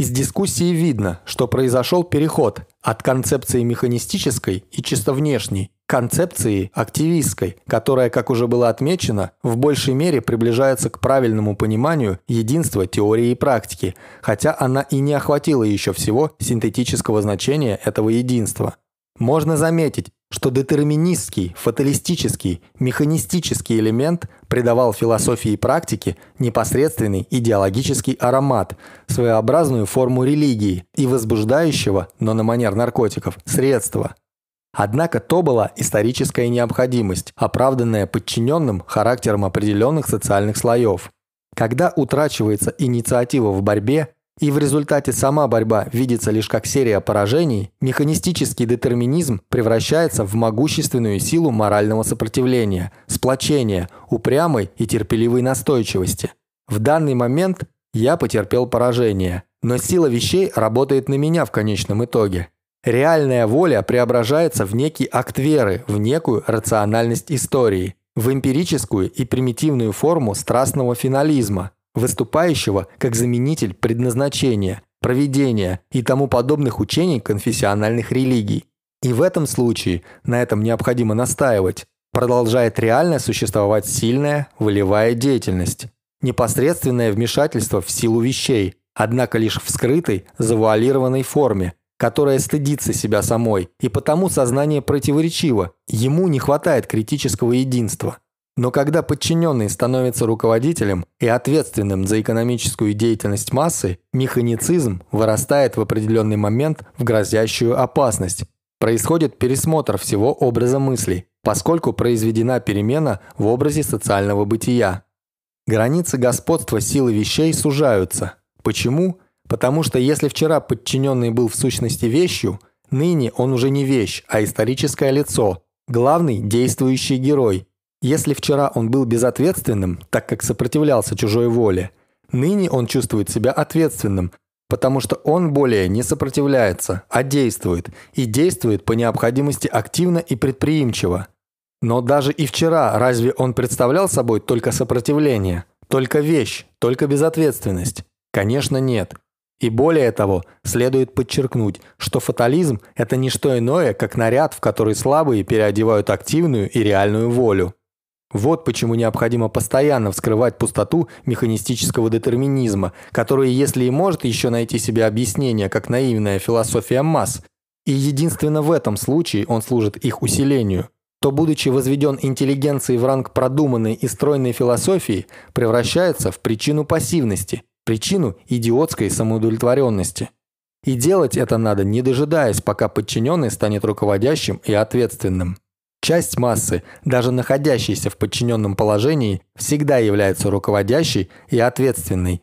Из дискуссии видно, что произошел переход от концепции механистической и чисто внешней к концепции активистской, которая, как уже было отмечено, в большей мере приближается к правильному пониманию единства теории и практики, хотя она и не охватила еще всего синтетического значения этого единства. Можно заметить, что детерминистский, фаталистический, механистический элемент придавал философии и практике непосредственный идеологический аромат, своеобразную форму религии и возбуждающего, но на манер наркотиков, средства. Однако то была историческая необходимость, оправданная подчиненным характером определенных социальных слоев. Когда утрачивается инициатива в борьбе, и в результате сама борьба видится лишь как серия поражений, механистический детерминизм превращается в могущественную силу морального сопротивления, сплочения, упрямой и терпеливой настойчивости. В данный момент я потерпел поражение, но сила вещей работает на меня в конечном итоге. Реальная воля преображается в некий акт веры, в некую рациональность истории, в эмпирическую и примитивную форму страстного финализма, выступающего как заменитель предназначения, проведения и тому подобных учений конфессиональных религий. И в этом случае, на этом необходимо настаивать, продолжает реально существовать сильная волевая деятельность, непосредственное вмешательство в силу вещей, однако лишь в скрытой, завуалированной форме, которая стыдится себя самой, и потому сознание противоречиво, ему не хватает критического единства. Но когда подчиненный становится руководителем и ответственным за экономическую деятельность массы, механицизм вырастает в определенный момент в грозящую опасность. Происходит пересмотр всего образа мыслей, поскольку произведена перемена в образе социального бытия. Границы господства силы вещей сужаются. Почему? Потому что если вчера подчиненный был в сущности вещью, ныне он уже не вещь, а историческое лицо, главный действующий герой. Если вчера он был безответственным, так как сопротивлялся чужой воле, ныне он чувствует себя ответственным, потому что он более не сопротивляется, а действует, и действует по необходимости активно и предприимчиво. Но даже и вчера разве он представлял собой только сопротивление, только вещь, только безответственность? Конечно, нет. И более того, следует подчеркнуть, что фатализм – это не что иное, как наряд, в который слабые переодевают активную и реальную волю. Вот почему необходимо постоянно вскрывать пустоту механистического детерминизма, который, если и может еще найти себе объяснение, как наивная философия масс, и единственно в этом случае он служит их усилению, то, будучи возведен интеллигенцией в ранг продуманной и стройной философии, превращается в причину пассивности – причину идиотской самоудовлетворенности. И делать это надо, не дожидаясь, пока подчиненный станет руководящим и ответственным. Часть массы, даже находящейся в подчиненном положении, всегда является руководящей и ответственной.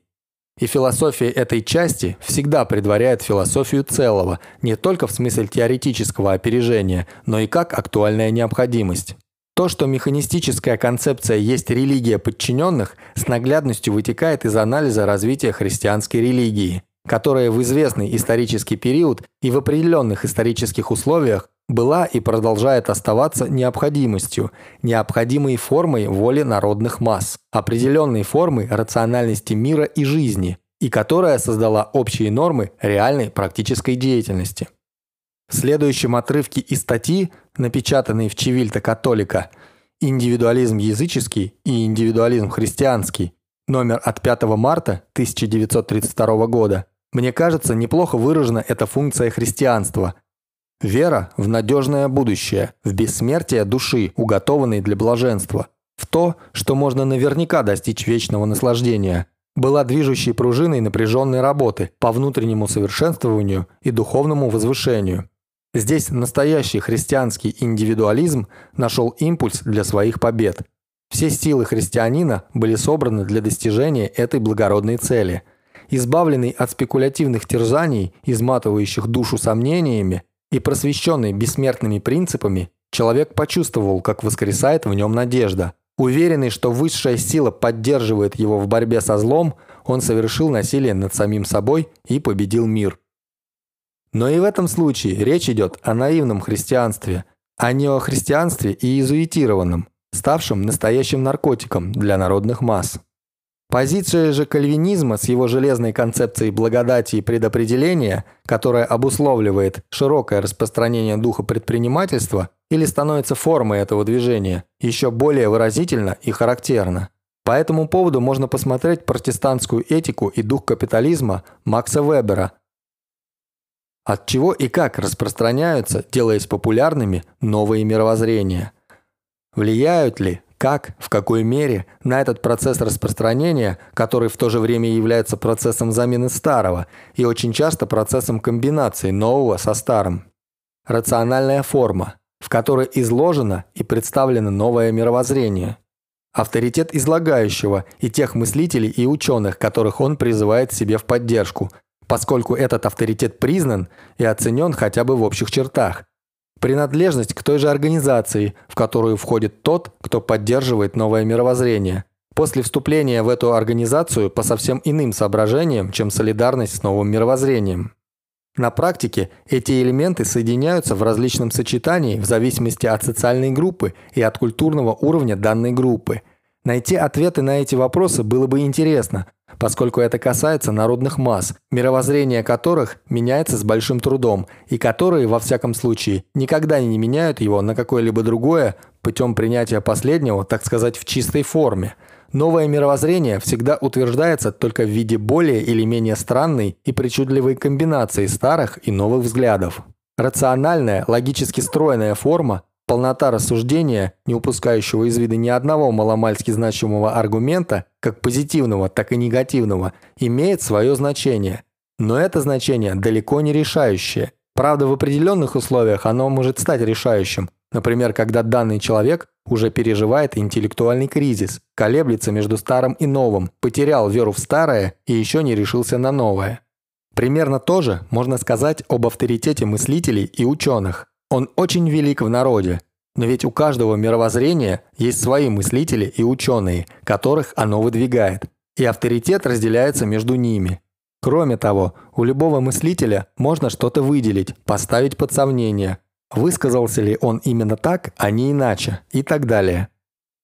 И философия этой части всегда предваряет философию целого, не только в смысле теоретического опережения, но и как актуальная необходимость. То, что механистическая концепция есть религия подчиненных, с наглядностью вытекает из анализа развития христианской религии, которая в известный исторический период и в определенных исторических условиях была и продолжает оставаться необходимостью, необходимой формой воли народных масс, определенной формой рациональности мира и жизни, и которая создала общие нормы реальной практической деятельности. В следующем отрывке из статьи, напечатанной в Чивильта Католика «Индивидуализм языческий и индивидуализм христианский», номер от 5 марта 1932 года, мне кажется, неплохо выражена эта функция христианства. Вера в надежное будущее, в бессмертие души, уготованной для блаженства, в то, что можно наверняка достичь вечного наслаждения, была движущей пружиной напряженной работы по внутреннему совершенствованию и духовному возвышению. Здесь настоящий христианский индивидуализм нашел импульс для своих побед. Все силы христианина были собраны для достижения этой благородной цели. Избавленный от спекулятивных терзаний, изматывающих душу сомнениями, и просвещенный бессмертными принципами, человек почувствовал, как воскресает в нем надежда. Уверенный, что высшая сила поддерживает его в борьбе со злом, он совершил насилие над самим собой и победил мир. Но и в этом случае речь идет о наивном христианстве, а не о христианстве и иезуитированном, ставшем настоящим наркотиком для народных масс. Позиция же кальвинизма с его железной концепцией благодати и предопределения, которая обусловливает широкое распространение духа предпринимательства или становится формой этого движения, еще более выразительно и характерна. По этому поводу можно посмотреть протестантскую этику и дух капитализма Макса Вебера, от чего и как распространяются, делаясь популярными, новые мировоззрения. Влияют ли, как, в какой мере на этот процесс распространения, который в то же время является процессом замены старого и очень часто процессом комбинации нового со старым. Рациональная форма, в которой изложено и представлено новое мировоззрение. Авторитет излагающего и тех мыслителей и ученых, которых он призывает себе в поддержку – поскольку этот авторитет признан и оценен хотя бы в общих чертах. Принадлежность к той же организации, в которую входит тот, кто поддерживает новое мировоззрение. После вступления в эту организацию по совсем иным соображениям, чем солидарность с новым мировоззрением. На практике эти элементы соединяются в различном сочетании в зависимости от социальной группы и от культурного уровня данной группы. Найти ответы на эти вопросы было бы интересно, поскольку это касается народных масс, мировоззрение которых меняется с большим трудом, и которые, во всяком случае, никогда не меняют его на какое-либо другое путем принятия последнего, так сказать, в чистой форме. Новое мировоззрение всегда утверждается только в виде более или менее странной и причудливой комбинации старых и новых взглядов. Рациональная, логически стройная форма Полнота рассуждения, не упускающего из вида ни одного маломальски значимого аргумента, как позитивного, так и негативного, имеет свое значение. Но это значение далеко не решающее. Правда, в определенных условиях оно может стать решающим. Например, когда данный человек уже переживает интеллектуальный кризис, колеблется между старым и новым, потерял веру в старое и еще не решился на новое. Примерно то же можно сказать об авторитете мыслителей и ученых. Он очень велик в народе, но ведь у каждого мировоззрения есть свои мыслители и ученые, которых оно выдвигает, и авторитет разделяется между ними. Кроме того, у любого мыслителя можно что-то выделить, поставить под сомнение, высказался ли он именно так, а не иначе, и так далее.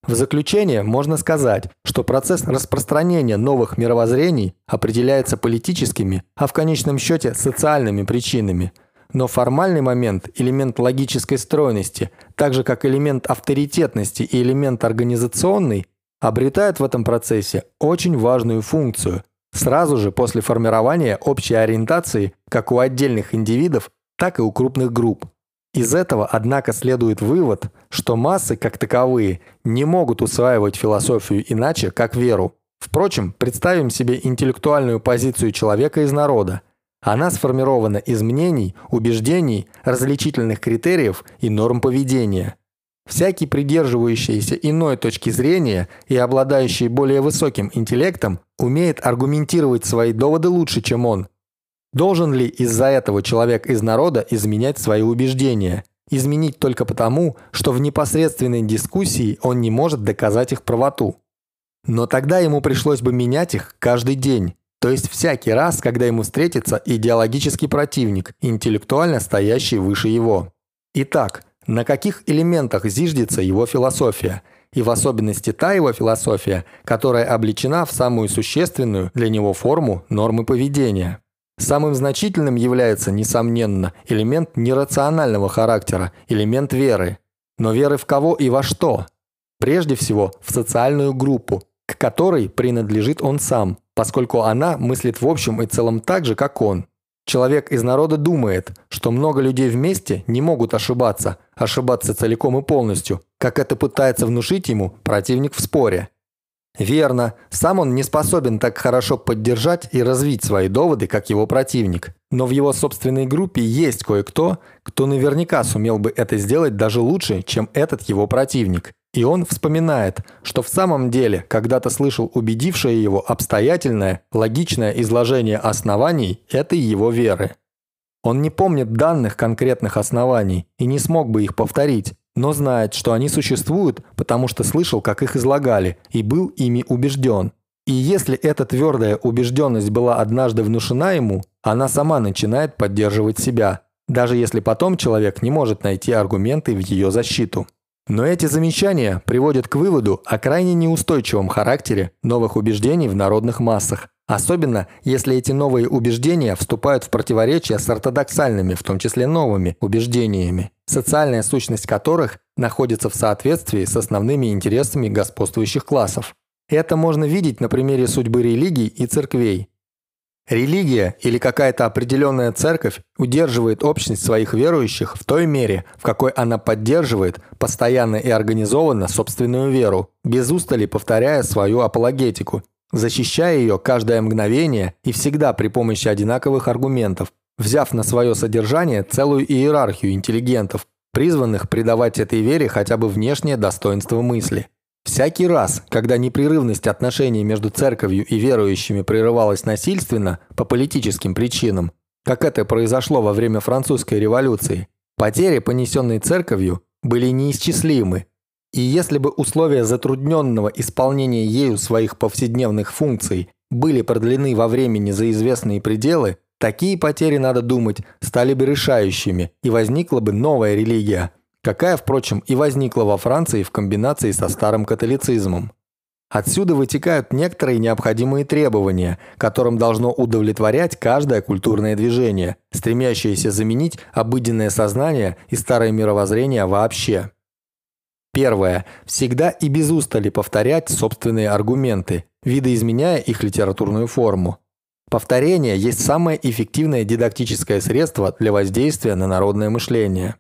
В заключение можно сказать, что процесс распространения новых мировоззрений определяется политическими, а в конечном счете социальными причинами. Но формальный момент, элемент логической стройности, так же как элемент авторитетности и элемент организационный, обретают в этом процессе очень важную функцию сразу же после формирования общей ориентации как у отдельных индивидов, так и у крупных групп. Из этого, однако, следует вывод, что массы, как таковые, не могут усваивать философию иначе, как веру. Впрочем, представим себе интеллектуальную позицию человека из народа. Она сформирована из мнений, убеждений, различительных критериев и норм поведения. Всякий придерживающийся иной точки зрения и обладающий более высоким интеллектом умеет аргументировать свои доводы лучше, чем он, Должен ли из-за этого человек из народа изменять свои убеждения? Изменить только потому, что в непосредственной дискуссии он не может доказать их правоту. Но тогда ему пришлось бы менять их каждый день, то есть всякий раз, когда ему встретится идеологический противник, интеллектуально стоящий выше его. Итак, на каких элементах зиждется его философия, и в особенности та его философия, которая обличена в самую существенную для него форму нормы поведения. Самым значительным является, несомненно, элемент нерационального характера, элемент веры. Но веры в кого и во что? Прежде всего, в социальную группу, к которой принадлежит он сам, поскольку она мыслит в общем и целом так же, как он. Человек из народа думает, что много людей вместе не могут ошибаться, ошибаться целиком и полностью, как это пытается внушить ему противник в споре. Верно, сам он не способен так хорошо поддержать и развить свои доводы, как его противник. Но в его собственной группе есть кое-кто, кто наверняка сумел бы это сделать даже лучше, чем этот его противник. И он вспоминает, что в самом деле когда-то слышал убедившее его обстоятельное, логичное изложение оснований этой его веры. Он не помнит данных конкретных оснований и не смог бы их повторить, но знает, что они существуют, потому что слышал, как их излагали, и был ими убежден. И если эта твердая убежденность была однажды внушена ему, она сама начинает поддерживать себя, даже если потом человек не может найти аргументы в ее защиту. Но эти замечания приводят к выводу о крайне неустойчивом характере новых убеждений в народных массах, особенно если эти новые убеждения вступают в противоречие с ортодоксальными, в том числе новыми, убеждениями социальная сущность которых находится в соответствии с основными интересами господствующих классов. Это можно видеть на примере судьбы религий и церквей. Религия или какая-то определенная церковь удерживает общность своих верующих в той мере, в какой она поддерживает постоянно и организованно собственную веру, без устали повторяя свою апологетику, защищая ее каждое мгновение и всегда при помощи одинаковых аргументов, взяв на свое содержание целую иерархию интеллигентов, призванных придавать этой вере хотя бы внешнее достоинство мысли. Всякий раз, когда непрерывность отношений между церковью и верующими прерывалась насильственно по политическим причинам, как это произошло во время французской революции, потери, понесенные церковью, были неисчислимы. И если бы условия затрудненного исполнения ею своих повседневных функций были продлены во времени за известные пределы, Такие потери, надо думать, стали бы решающими, и возникла бы новая религия, какая, впрочем, и возникла во Франции в комбинации со старым католицизмом. Отсюда вытекают некоторые необходимые требования, которым должно удовлетворять каждое культурное движение, стремящееся заменить обыденное сознание и старое мировоззрение вообще. Первое. Всегда и без устали повторять собственные аргументы, видоизменяя их литературную форму. Повторение есть самое эффективное дидактическое средство для воздействия на народное мышление.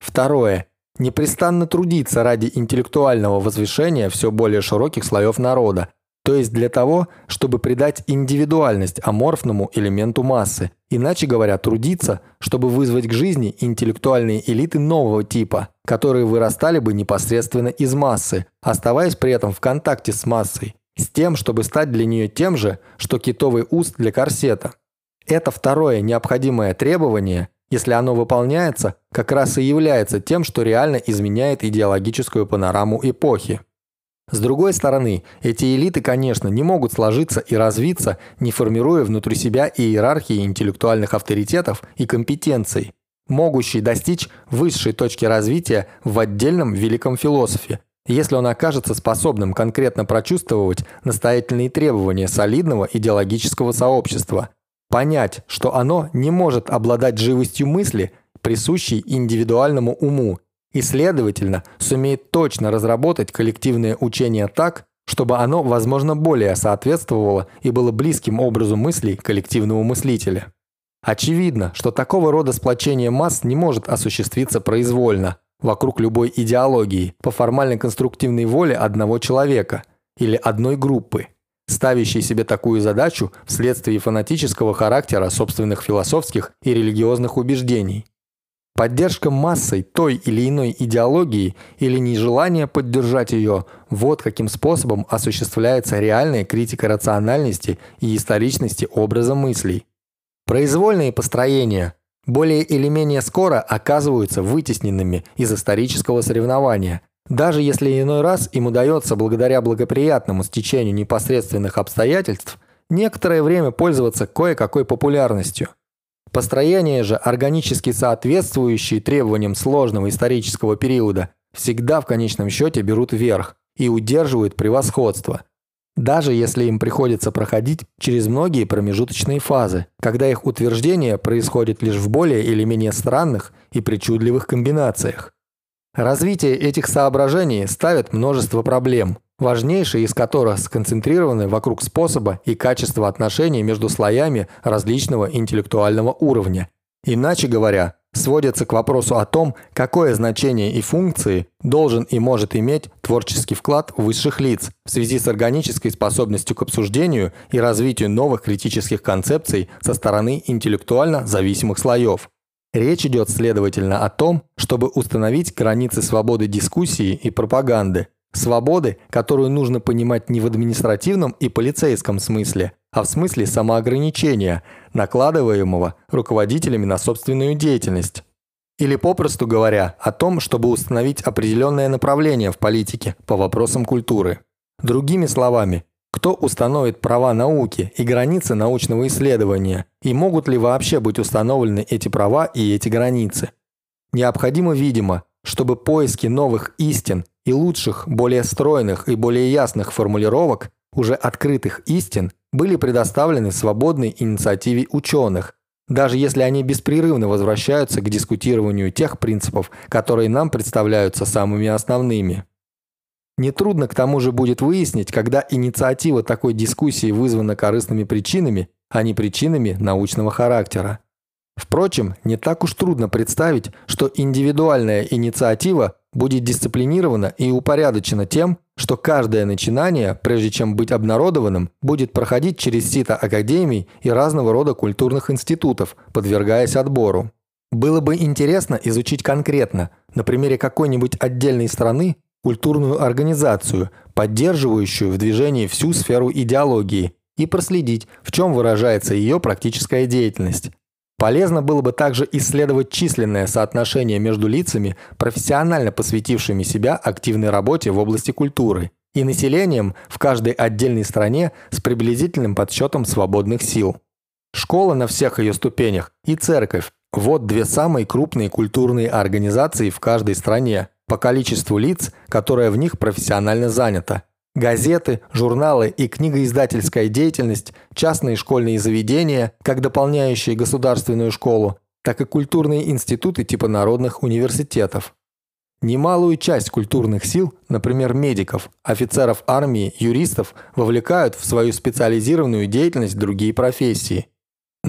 Второе. Непрестанно трудиться ради интеллектуального возвышения все более широких слоев народа, то есть для того, чтобы придать индивидуальность аморфному элементу массы, иначе говоря, трудиться, чтобы вызвать к жизни интеллектуальные элиты нового типа, которые вырастали бы непосредственно из массы, оставаясь при этом в контакте с массой, с тем, чтобы стать для нее тем же, что китовый уст для корсета. Это второе необходимое требование, если оно выполняется, как раз и является тем, что реально изменяет идеологическую панораму эпохи. С другой стороны, эти элиты, конечно, не могут сложиться и развиться, не формируя внутри себя иерархии интеллектуальных авторитетов и компетенций, могущей достичь высшей точки развития в отдельном великом философе, если он окажется способным конкретно прочувствовать настоятельные требования солидного идеологического сообщества, понять, что оно не может обладать живостью мысли, присущей индивидуальному уму, и, следовательно, сумеет точно разработать коллективное учение так, чтобы оно, возможно, более соответствовало и было близким образу мыслей коллективного мыслителя. Очевидно, что такого рода сплочение масс не может осуществиться произвольно, вокруг любой идеологии, по формальной конструктивной воле одного человека или одной группы, ставящей себе такую задачу вследствие фанатического характера собственных философских и религиозных убеждений. Поддержка массой той или иной идеологии или нежелание поддержать ее – вот каким способом осуществляется реальная критика рациональности и историчности образа мыслей. Произвольные построения более или менее скоро оказываются вытесненными из исторического соревнования, даже если иной раз им удается благодаря благоприятному стечению непосредственных обстоятельств некоторое время пользоваться кое-какой популярностью – Построения же, органически соответствующие требованиям сложного исторического периода, всегда в конечном счете берут верх и удерживают превосходство. Даже если им приходится проходить через многие промежуточные фазы, когда их утверждение происходит лишь в более или менее странных и причудливых комбинациях. Развитие этих соображений ставит множество проблем – важнейшие из которых сконцентрированы вокруг способа и качества отношений между слоями различного интеллектуального уровня. Иначе говоря, сводятся к вопросу о том, какое значение и функции должен и может иметь творческий вклад высших лиц в связи с органической способностью к обсуждению и развитию новых критических концепций со стороны интеллектуально зависимых слоев. Речь идет, следовательно, о том, чтобы установить границы свободы дискуссии и пропаганды, Свободы, которую нужно понимать не в административном и полицейском смысле, а в смысле самоограничения, накладываемого руководителями на собственную деятельность. Или попросту говоря, о том, чтобы установить определенное направление в политике по вопросам культуры. Другими словами, кто установит права науки и границы научного исследования, и могут ли вообще быть установлены эти права и эти границы. Необходимо, видимо, чтобы поиски новых истин и лучших, более стройных и более ясных формулировок уже открытых истин были предоставлены свободной инициативе ученых, даже если они беспрерывно возвращаются к дискутированию тех принципов, которые нам представляются самыми основными. Нетрудно к тому же будет выяснить, когда инициатива такой дискуссии вызвана корыстными причинами, а не причинами научного характера. Впрочем, не так уж трудно представить, что индивидуальная инициатива будет дисциплинирована и упорядочена тем, что каждое начинание, прежде чем быть обнародованным, будет проходить через сито академий и разного рода культурных институтов, подвергаясь отбору. Было бы интересно изучить конкретно, на примере какой-нибудь отдельной страны, культурную организацию, поддерживающую в движении всю сферу идеологии, и проследить, в чем выражается ее практическая деятельность. Полезно было бы также исследовать численное соотношение между лицами, профессионально посвятившими себя активной работе в области культуры, и населением в каждой отдельной стране с приблизительным подсчетом свободных сил. Школа на всех ее ступенях и церковь – вот две самые крупные культурные организации в каждой стране по количеству лиц, которое в них профессионально занято – Газеты, журналы и книгоиздательская деятельность, частные школьные заведения, как дополняющие государственную школу, так и культурные институты типа народных университетов. Немалую часть культурных сил, например, медиков, офицеров армии, юристов, вовлекают в свою специализированную деятельность другие профессии.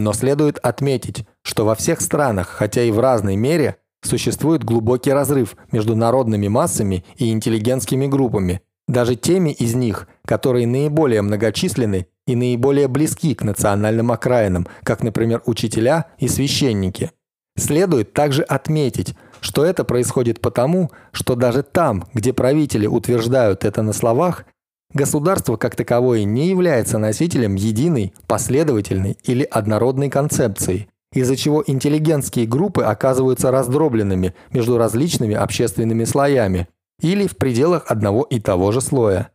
Но следует отметить, что во всех странах, хотя и в разной мере, существует глубокий разрыв между народными массами и интеллигентскими группами – даже теми из них, которые наиболее многочисленны и наиболее близки к национальным окраинам, как, например, учителя и священники. Следует также отметить, что это происходит потому, что даже там, где правители утверждают это на словах, Государство как таковое не является носителем единой, последовательной или однородной концепции, из-за чего интеллигентские группы оказываются раздробленными между различными общественными слоями или в пределах одного и того же слоя.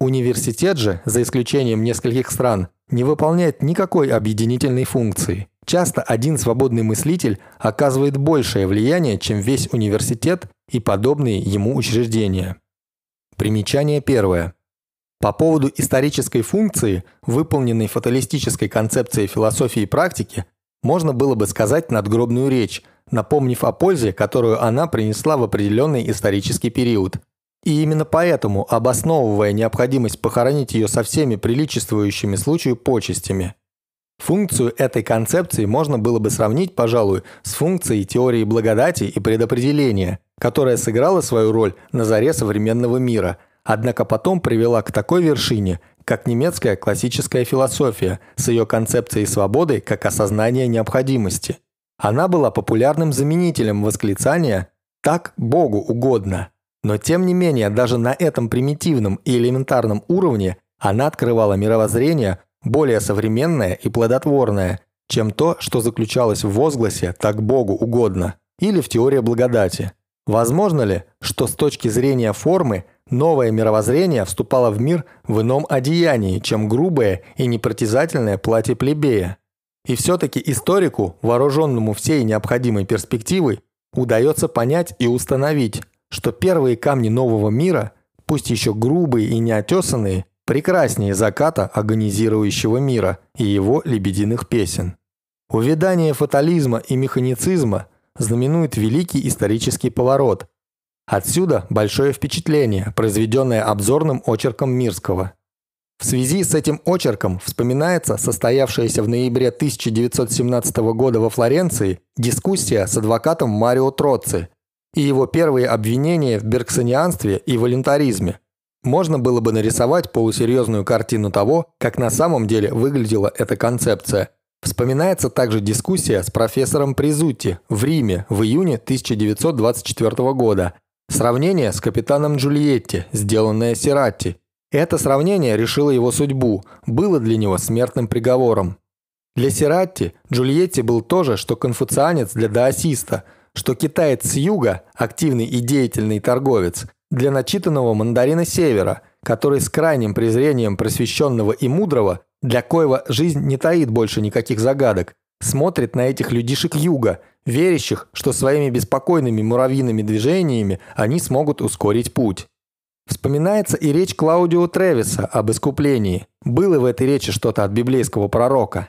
Университет же, за исключением нескольких стран, не выполняет никакой объединительной функции. Часто один свободный мыслитель оказывает большее влияние, чем весь университет и подобные ему учреждения. Примечание первое. По поводу исторической функции, выполненной фаталистической концепцией философии и практики, можно было бы сказать надгробную речь, напомнив о пользе, которую она принесла в определенный исторический период. И именно поэтому, обосновывая необходимость похоронить ее со всеми приличествующими случаю почестями. Функцию этой концепции можно было бы сравнить, пожалуй, с функцией теории благодати и предопределения, которая сыграла свою роль на заре современного мира – однако потом привела к такой вершине, как немецкая классическая философия с ее концепцией свободы как осознания необходимости. Она была популярным заменителем восклицания «так Богу угодно». Но тем не менее, даже на этом примитивном и элементарном уровне она открывала мировоззрение более современное и плодотворное, чем то, что заключалось в возгласе «так Богу угодно» или в теории благодати. Возможно ли, что с точки зрения формы Новое мировоззрение вступало в мир в ином одеянии, чем грубое и непритязательное платье плебея. И все-таки историку, вооруженному всей необходимой перспективой, удается понять и установить, что первые камни нового мира, пусть еще грубые и неотесанные, прекраснее заката агонизирующего мира и его лебединых песен. Увядание фатализма и механицизма знаменует великий исторический поворот – Отсюда большое впечатление, произведенное обзорным очерком Мирского. В связи с этим очерком вспоминается состоявшаяся в ноябре 1917 года во Флоренции дискуссия с адвокатом Марио Троци и его первые обвинения в бергсонианстве и волюнтаризме. Можно было бы нарисовать полусерьезную картину того, как на самом деле выглядела эта концепция. Вспоминается также дискуссия с профессором Призутти в Риме в июне 1924 года, Сравнение с капитаном Джульетти, сделанное Сиратти. Это сравнение решило его судьбу, было для него смертным приговором. Для Сиратти Джульетти был то же, что конфуцианец для даосиста, что китаец с юга, активный и деятельный торговец, для начитанного мандарина севера, который с крайним презрением просвещенного и мудрого, для коего жизнь не таит больше никаких загадок, смотрит на этих людишек юга – верящих, что своими беспокойными муравьиными движениями они смогут ускорить путь. Вспоминается и речь Клаудио Тревиса об искуплении. Было в этой речи что-то от библейского пророка.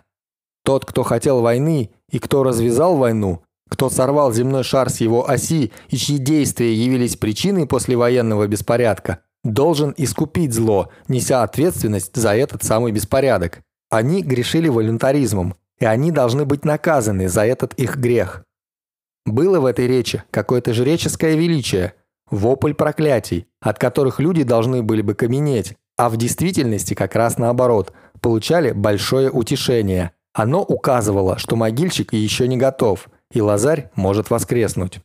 Тот, кто хотел войны и кто развязал войну, кто сорвал земной шар с его оси и чьи действия явились причиной послевоенного беспорядка, должен искупить зло, неся ответственность за этот самый беспорядок. Они грешили волюнтаризмом, и они должны быть наказаны за этот их грех. Было в этой речи какое-то жреческое величие, вопль проклятий, от которых люди должны были бы каменеть, а в действительности как раз наоборот, получали большое утешение. Оно указывало, что могильщик еще не готов, и Лазарь может воскреснуть.